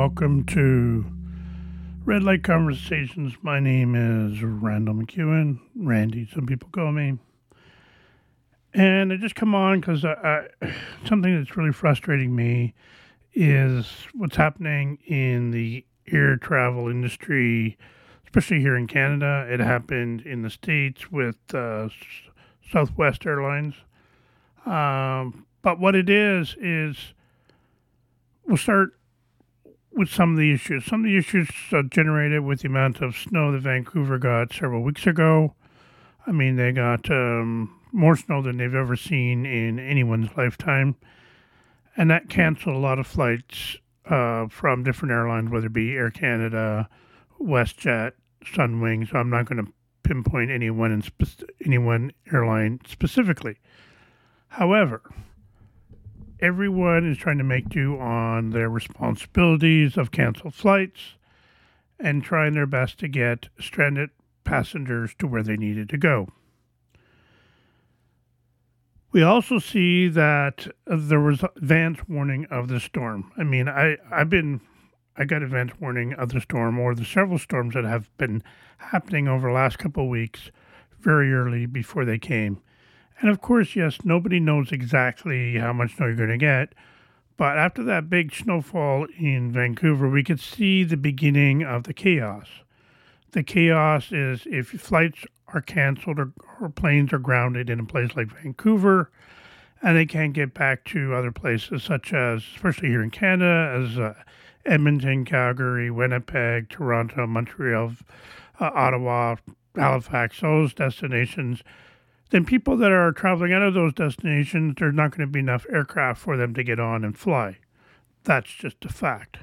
Welcome to Red Light Conversations. My name is Randall McEwen, Randy, some people call me. And I just come on because something that's really frustrating me is what's happening in the air travel industry, especially here in Canada. It happened in the States with uh, Southwest Airlines. Um, but what it is, is we'll start with some of the issues. Some of the issues uh, generated with the amount of snow that Vancouver got several weeks ago. I mean, they got um, more snow than they've ever seen in anyone's lifetime. And that canceled a lot of flights uh, from different airlines, whether it be Air Canada, WestJet, Sunwing. So I'm not going to pinpoint anyone in spe- any one airline specifically. However, everyone is trying to make do on their responsibilities of canceled flights and trying their best to get stranded passengers to where they needed to go. We also see that there was advance warning of the storm. I mean, I, I've been, I got advance warning of the storm or the several storms that have been happening over the last couple of weeks very early before they came. And of course, yes, nobody knows exactly how much snow you're going to get. But after that big snowfall in Vancouver, we could see the beginning of the chaos. The chaos is if flights are canceled or, or planes are grounded in a place like Vancouver, and they can't get back to other places, such as, especially here in Canada, as uh, Edmonton, Calgary, Winnipeg, Toronto, Montreal, uh, Ottawa, Halifax, those destinations then people that are traveling out of those destinations, there's not going to be enough aircraft for them to get on and fly. That's just a fact.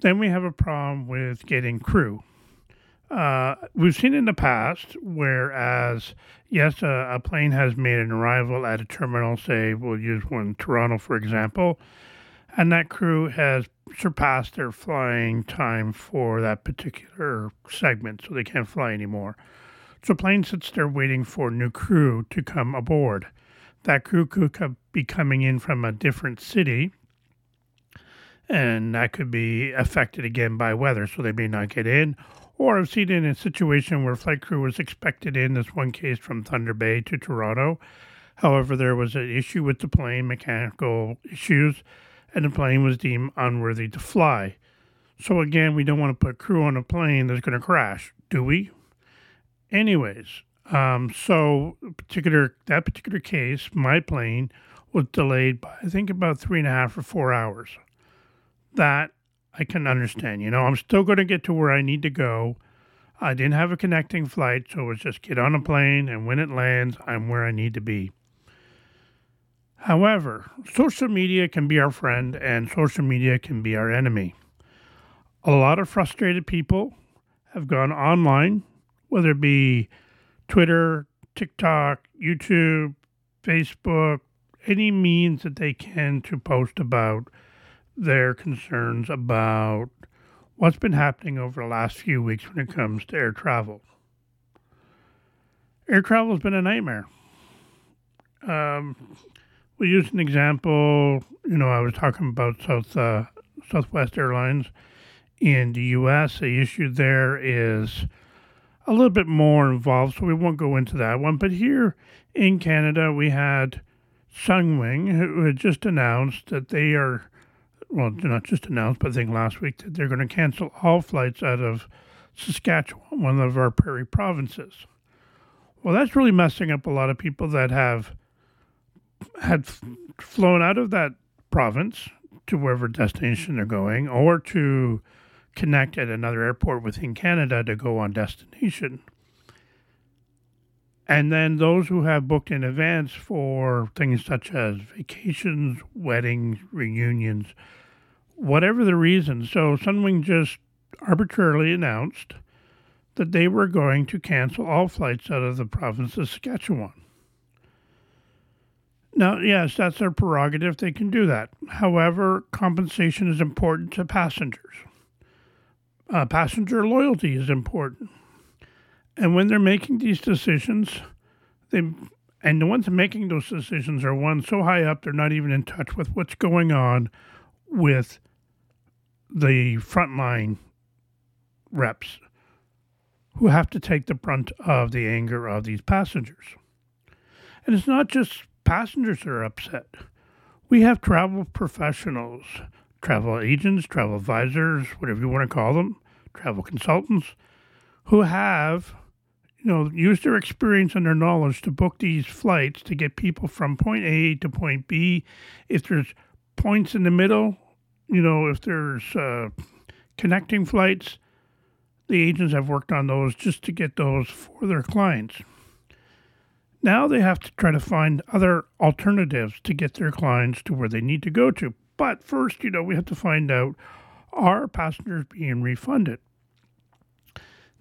Then we have a problem with getting crew. Uh, we've seen in the past, whereas, yes, a, a, plane has made an arrival at a terminal, say, we'll use one in Toronto, for example, and that crew has surpassed their flying time for that particular segment, so they can't fly anymore. So plane sits there waiting for new crew to come aboard. That crew could be coming in from a different city, and that could be affected again by weather, so they may not get in. Or I've seen in a situation where flight crew was expected in. This one case from Thunder Bay to Toronto. However, there was an issue with the plane, mechanical issues, and the plane was deemed unworthy to fly. So again, we don't want to put crew on a plane that's going to crash, do we? Anyways, um, so particular that particular case, my plane was delayed by I think about three and a half or four hours. That I can understand. You know, I'm still going to get to where I need to go. I didn't have a connecting flight, so it was just get on a plane, and when it lands, I'm where I need to be. However, social media can be our friend, and social media can be our enemy. A lot of frustrated people have gone online whether it be Twitter, TikTok, YouTube, Facebook, any means that they can to post about their concerns about what's been happening over the last few weeks when it comes to air travel. Air travel has been a nightmare. Um, we used an example. You know, I was talking about South uh, Southwest Airlines in the U.S. The issue there is a little bit more involved, so we won't go into that one. But here in Canada, we had Sunwing, who had just announced that they are, well, not just announced, but I think last week that they're going to cancel all flights out of Saskatchewan, one of our prairie provinces. Well, that's really messing up a lot of people that have had flown out of that province to wherever destination they're going or to connect at another airport within Canada to go on destination. And then those who have booked in advance for things such as vacations, weddings, reunions, whatever the reason. So Sunwing just arbitrarily announced that they were going to cancel all flights out of the province of Saskatchewan. Now, yes, that's their prerogative. They can do that. However, compensation is important to passengers uh, passenger loyalty is important. And when they're making these decisions, they and the ones making those decisions are ones so high up they're not even in touch with what's going on with the frontline reps who have to take the brunt of the anger of these passengers. And it's not just passengers that are upset. We have travel professionals, travel agents, travel advisors, whatever you want to call them, travel consultants, who have you know, use their experience and their knowledge to book these flights to get people from point A to point B. If there's points in the middle, you know, if there's uh, connecting flights, the agents have worked on those just to get those for their clients. Now they have to try to find other alternatives to get their clients to where they need to go to. But first, you know, we have to find out are passengers being refunded?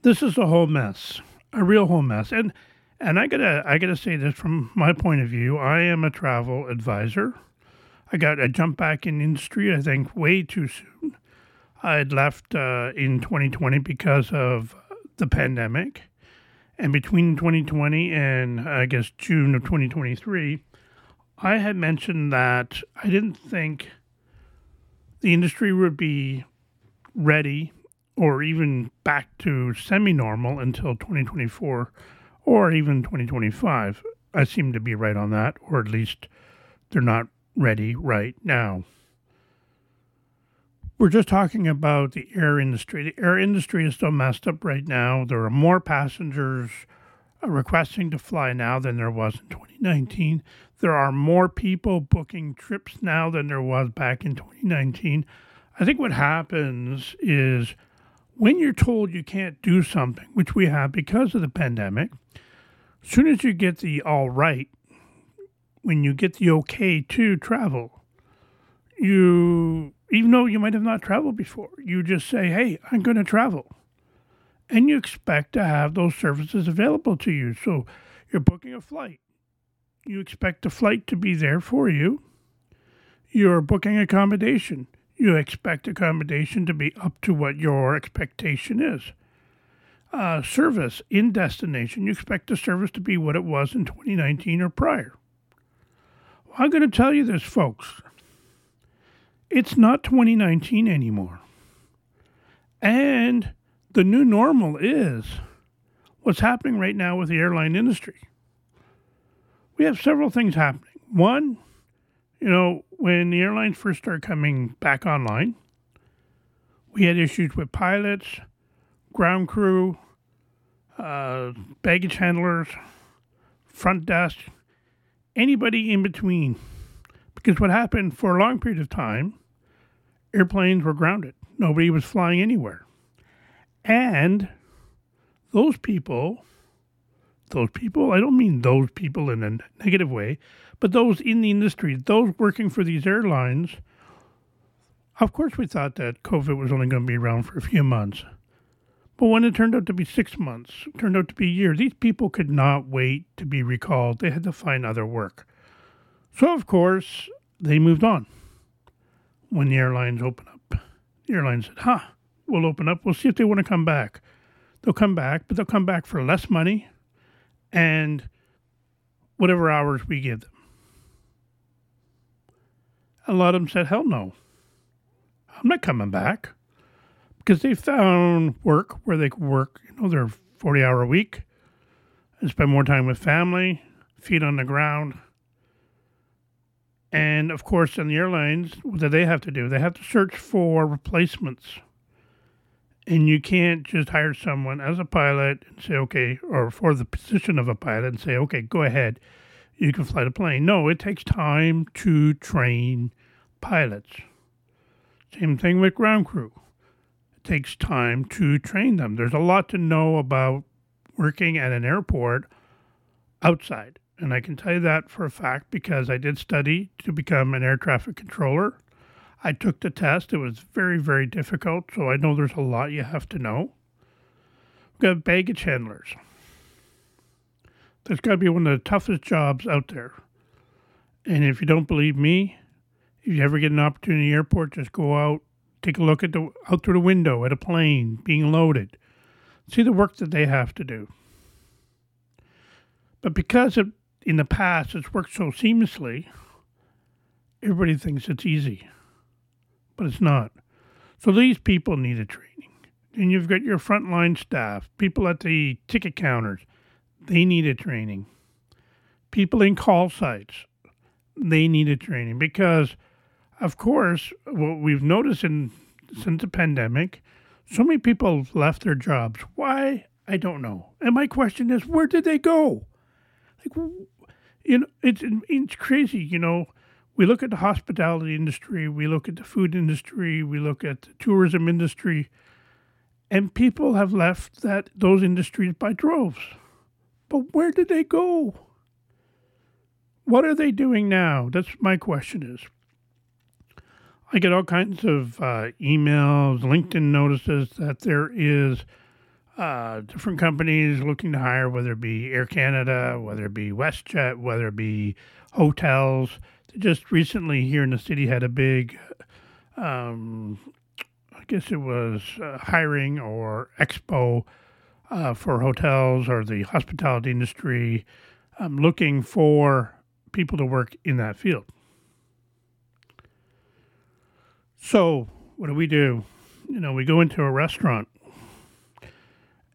This is a whole mess a real whole mess. And and I gotta I gotta say this from my point of view. I am a travel advisor. I got a jump back in industry. I think way too soon. I had left uh, in 2020 because of the pandemic, and between 2020 and I guess June of 2023, I had mentioned that I didn't think the industry would be ready or even back to semi normal until 2024 or even 2025. I seem to be right on that, or at least they're not ready right now. We're just talking about the air industry. The air industry is still messed up right now. There are more passengers uh, requesting to fly now than there was in 2019. There are more people booking trips now than there was back in 2019. I think what happens is when you're told you can't do something, which we have because of the pandemic, as soon as you get the all right, when you get the okay to travel, you, even though you might have not traveled before, you just say, hey, I'm going to travel. And you expect to have those services available to you. So you're booking a flight. You expect the flight to be there for you. You're booking accommodation you expect accommodation to be up to what your expectation is. Uh, service in destination, you expect the service to be what it was in 2019 or prior. Well, I'm going to tell you this, folks. It's not 2019 anymore. And the new normal is what's happening right now with the airline industry. We have several things happening. One, you know, when the airlines first started coming back online, we had issues with pilots, ground crew, uh, baggage handlers, front desk, anybody in between. Because what happened for a long period of time, airplanes were grounded. Nobody was flying anywhere. And those people, those people, I don't mean those people in a negative way, but those in the industry, those working for these airlines, of course, we thought that COVID was only going to be around for a few months. But when it turned out to be six months, turned out to be a year, these people could not wait to be recalled. They had to find other work. So, of course, they moved on. When the airlines opened up, the airlines said, huh, we'll open up. We'll see if they want to come back. They'll come back, but they'll come back for less money and whatever hours we give them. A lot of them said, hell no. I'm not coming back. Because they found work where they could work, you know, their 40 hour a week and spend more time with family, feet on the ground. And of course, in the airlines, what do they have to do? They have to search for replacements. And you can't just hire someone as a pilot and say, okay, or for the position of a pilot and say, okay, go ahead you can fly the plane. No, it takes time to train pilots. Same thing with ground crew. It takes time to train them. There's a lot to know about working at an airport outside. And I can tell you that for a fact because I did study to become an air traffic controller. I took the test. It was very, very difficult. So I know there's a lot you have to know. We've got baggage handlers. That's got to be one of the toughest jobs out there. And if you don't believe me, if you ever get an opportunity in the airport, just go out, take a look at the out through the window at a plane being loaded, see the work that they have to do. But because of, in the past it's worked so seamlessly, everybody thinks it's easy, but it's not. So these people need a training. And you've got your frontline staff, people at the ticket counters, they need a training. People in call sites, they need a training because, of course, what we've noticed in since the pandemic, so many people left their jobs. Why? I don't know. And my question is, where did they go? Like, you know, it's it's crazy. You know, we look at the hospitality industry, we look at the food industry, we look at the tourism industry, and people have left that those industries by droves. But where did they go? What are they doing now? That's my question is. I get all kinds of uh, emails, LinkedIn notices that there is uh, different companies looking to hire, whether it be Air Canada, whether it be WestJet, whether it be hotels. Just recently here in the city had a big, um, I guess it was uh, hiring or expo uh, for hotels or the hospitality industry, um, looking for people to work in that field. So, what do we do? You know, we go into a restaurant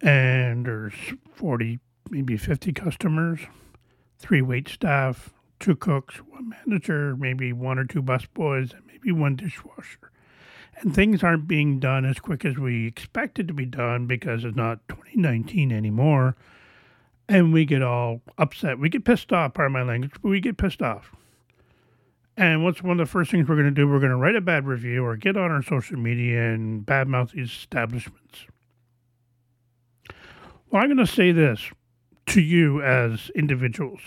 and there's 40, maybe 50 customers, three wait staff, two cooks, one manager, maybe one or two busboys, and maybe one dishwasher. And things aren't being done as quick as we expected to be done because it's not 2019 anymore. And we get all upset. We get pissed off, pardon my language, but we get pissed off. And what's one of the first things we're going to do? We're going to write a bad review or get on our social media and badmouth these establishments. Well, I'm going to say this to you as individuals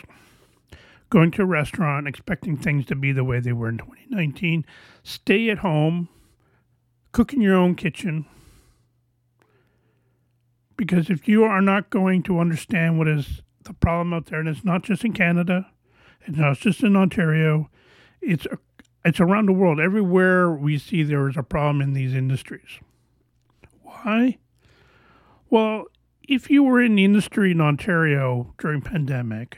going to a restaurant expecting things to be the way they were in 2019. Stay at home, cook in your own kitchen. Because if you are not going to understand what is the problem out there, and it's not just in Canada, it's not just in Ontario, it's it's around the world. Everywhere we see there is a problem in these industries. Why? Well, if you were in the industry in Ontario during pandemic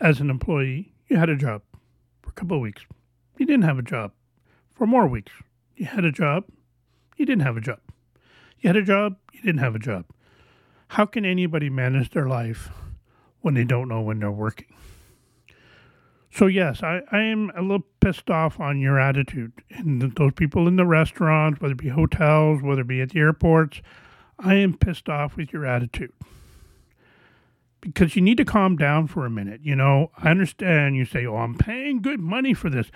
as an employee, you had a job for a couple of weeks. You didn't have a job for more weeks. You had a job. You didn't have a job. You had a job. You didn't have a job. How can anybody manage their life when they don't know when they're working? So yes, I, I am a little pissed off on your attitude and those people in the restaurants, whether it be hotels, whether it be at the airports. I am pissed off with your attitude because you need to calm down for a minute. You know, I understand you say, "Oh, I'm paying good money for this."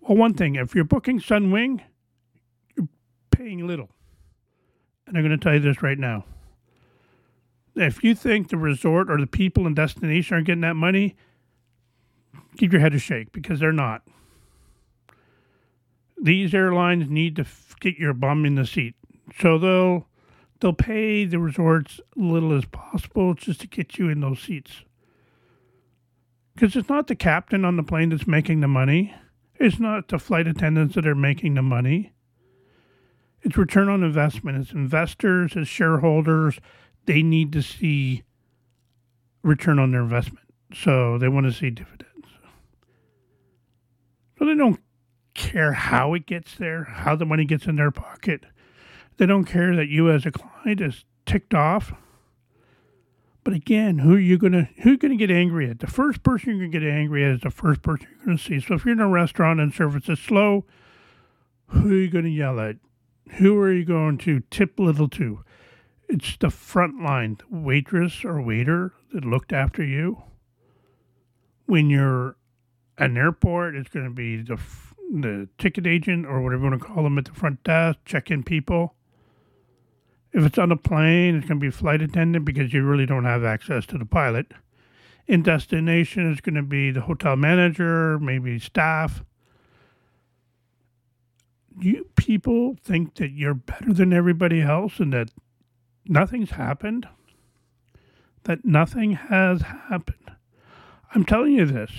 Well, one thing, if you're booking Sunwing, paying little, and I'm going to tell you this right now. If you think the resort or the people and destination aren't getting that money, give your head a shake because they're not. These airlines need to get your bum in the seat. So they'll they'll pay the resorts little as possible just to get you in those seats. Because it's not the captain on the plane that's making the money. It's not the flight attendants that are making the money. It's return on investment. It's investors, as shareholders, they need to see return on their investment. So they want to see dividends. So they don't care how it gets there, how the money gets in their pocket. They don't care that you as a client is ticked off. But again, who are you gonna who are you gonna get angry at? The first person you're gonna get angry at is the first person you're gonna see. So if you're in a restaurant and service is slow, who are you gonna yell at? Who are you going to tip little to? It's the front line, waitress or waiter that looked after you. When you're an airport, it's going to be the the ticket agent or whatever you want to call them at the front desk, check-in people. If it's on a plane, it's going to be flight attendant because you really don't have access to the pilot. In destination, it's going to be the hotel manager, maybe staff. You people think that you're better than everybody else and that nothing's happened? That nothing has happened. I'm telling you this.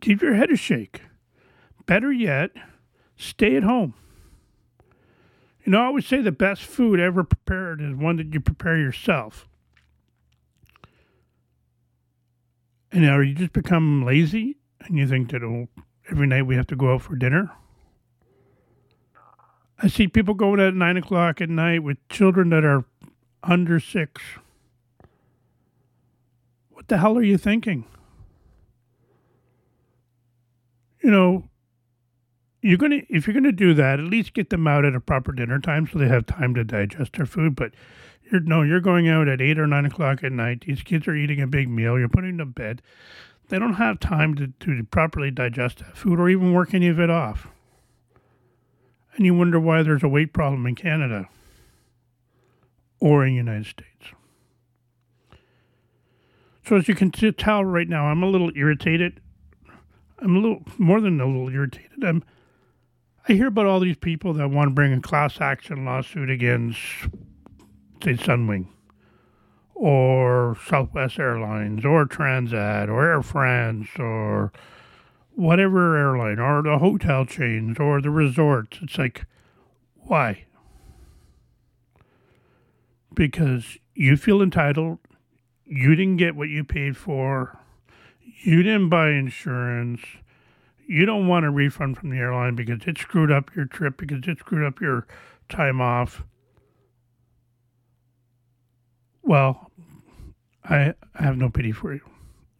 Give your head a shake. Better yet, stay at home. You know, I always say the best food ever prepared is one that you prepare yourself. And now you just become lazy and you think that oh, every night we have to go out for dinner? I see people going at nine o'clock at night with children that are under six. What the hell are you thinking? You know, you're gonna if you're gonna do that, at least get them out at a proper dinner time so they have time to digest their food. But you're no, you're going out at eight or nine o'clock at night. These kids are eating a big meal. You're putting them to bed. They don't have time to, to properly digest that food or even work any of it off. And you wonder why there's a weight problem in Canada or in the United States. So as you can tell right now, I'm a little irritated. I'm a little more than a little irritated. I'm I hear about all these people that want to bring a class action lawsuit against, say, Sunwing or Southwest Airlines or Transat or Air France or whatever airline or the hotel chains or the resorts. It's like, why? Because you feel entitled, you didn't get what you paid for, you didn't buy insurance you don't want a refund from the airline because it screwed up your trip, because it screwed up your time off. Well, I, I have no pity for you.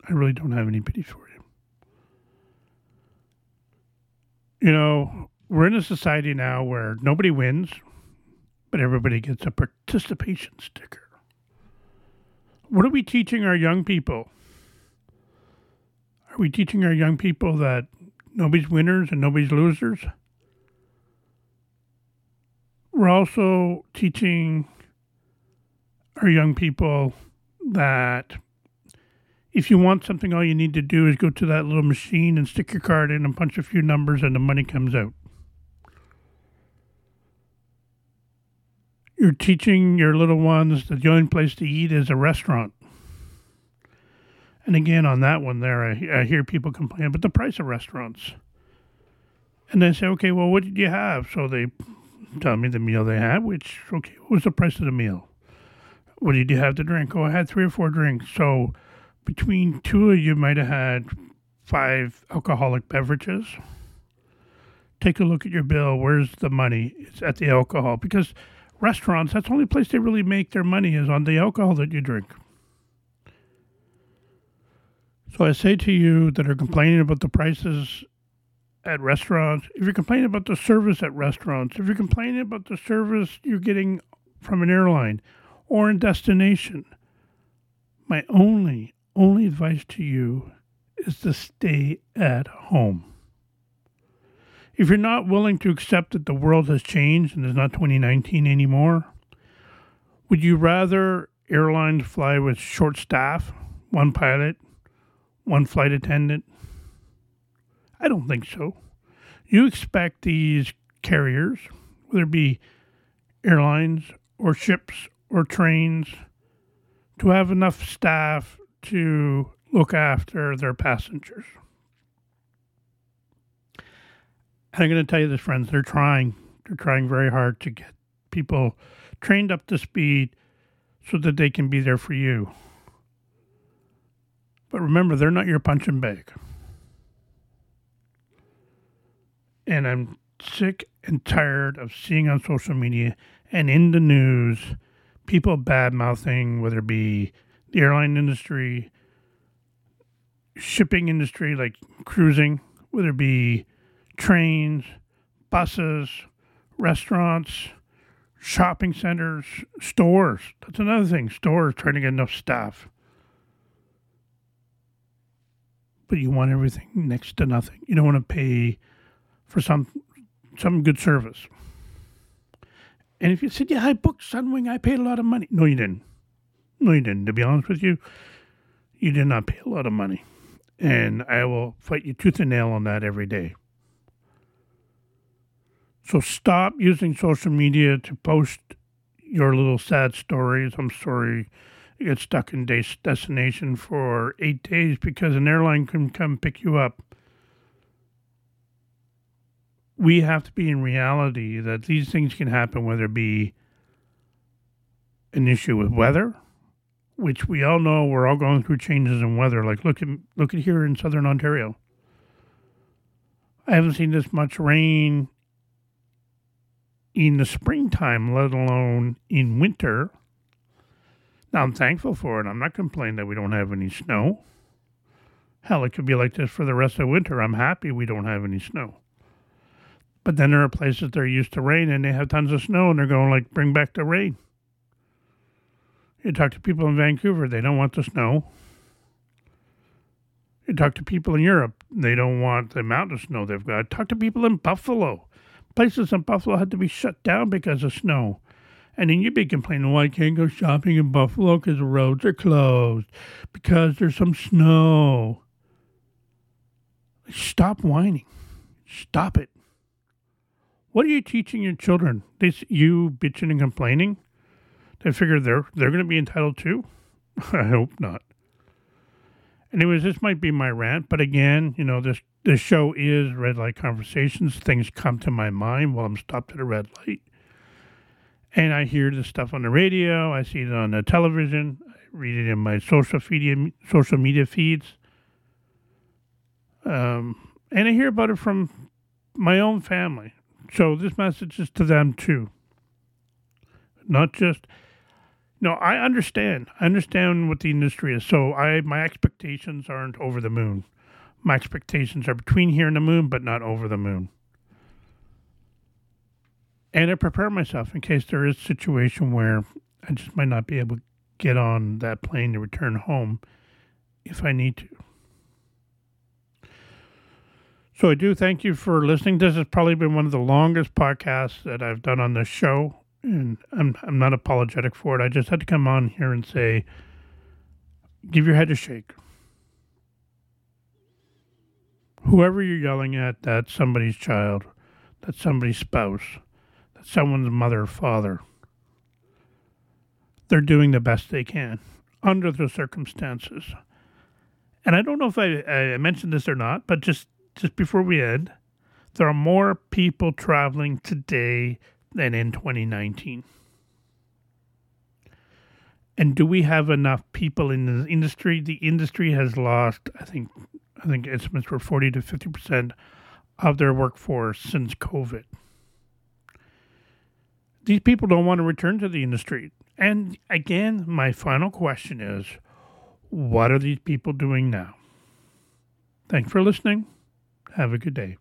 I really don't have any pity for you. You know, we're in a society now where nobody wins, but everybody gets a participation sticker. What are we teaching our young people? Are we teaching our young people that nobody's winners and nobody's losers. We're also teaching our young people that if you want something, all you need to do is go to that little machine and stick your card in and punch a few numbers, and the money comes out. You're teaching your little ones that the only place to eat is a restaurant. And again, on that one there, I, I hear people complain about the price of restaurants. And they say, okay, well, what did you have? So they tell me the meal they had, which, okay, what was the price of the meal? What did you have to drink? Oh, I had three or four drinks. So between two of you might have had five alcoholic beverages. Take a look at your bill. Where's the money? It's at the alcohol. Because restaurants, that's the only place they really make their money is on the alcohol that you drink. So I say to you that are complaining about the prices at restaurants, if you're complaining about the service at restaurants, if you're complaining about the service you're getting from an airline or in destination, my only, only advice to you is to stay at home. If you're not willing to accept that the world has changed and it's not 2019 anymore, would you rather airlines fly with short staff, one pilot, one flight attendant? I don't think so. You expect these carriers, whether it be airlines or ships or trains, to have enough staff to look after their passengers. And I'm going to tell you this, friends, they're trying. They're trying very hard to get people trained up to speed so that they can be there for you. But remember, they're not your punching bag. And I'm sick and tired of seeing on social media and in the news people bad mouthing, whether it be the airline industry, shipping industry like cruising, whether it be trains, buses, restaurants, shopping centers, stores. That's another thing. Stores trying to get enough staff but you want everything next to nothing. You don't want to pay for some some good service. And if you said, "Yeah, I booked Sunwing, I paid a lot of money," no, you didn't. No, you didn't. To be honest with you, you did not pay a lot of money, mm. and I will fight you tooth and nail on that every day. So stop using social media to post your little sad stories. I'm sorry you get stuck in des- destination for eight days because an airline can come pick you up. We have to be in reality that these things can happen, whether it be an issue with weather, which we all know we're all going through changes in weather. Like look at look at here in southern Ontario. I haven't seen this much rain in the springtime, let alone in winter. Now, I'm thankful for it. I'm not complaining that we don't have any snow. Hell, it could be like this for the rest of winter. I'm happy we don't have any snow. But then there are places that are used to rain and they have tons of snow and they're going like, bring back the rain. You talk to people in Vancouver, they don't want the snow. You talk to people in Europe, they don't want the amount of snow they've got. Talk to people in Buffalo. Places in Buffalo had to be shut down because of snow. And then you'd be complaining, well, can't go shopping in Buffalo because the roads are closed, because there's some snow. Stop whining. Stop it. What are you teaching your children? This you bitching and complaining? They figure they're they're going to be entitled too. I hope not. Anyways, this might be my rant, but again, you know this this show is red light conversations. Things come to my mind while I'm stopped at a red light, and I hear this stuff on the radio. I see it on the television. I read it in my social media social media feeds, um, and I hear about it from my own family. So this message is to them too. Not just no, I understand. I understand what the industry is. So I my expectations aren't over the moon. My expectations are between here and the moon, but not over the moon. And I prepare myself in case there is a situation where I just might not be able to get on that plane to return home if I need to. So I do thank you for listening. This has probably been one of the longest podcasts that I've done on this show, and I'm I'm not apologetic for it. I just had to come on here and say, give your head a shake. Whoever you're yelling at, that's somebody's child, that's somebody's spouse, that's someone's mother or father. They're doing the best they can under the circumstances. And I don't know if I, I mentioned this or not, but just just before we end, there are more people traveling today than in 2019. And do we have enough people in the industry? The industry has lost, I think, I think estimates were 40 to 50 percent of their workforce since COVID. These people don't want to return to the industry. And again, my final question is what are these people doing now? Thanks for listening. Have a good day.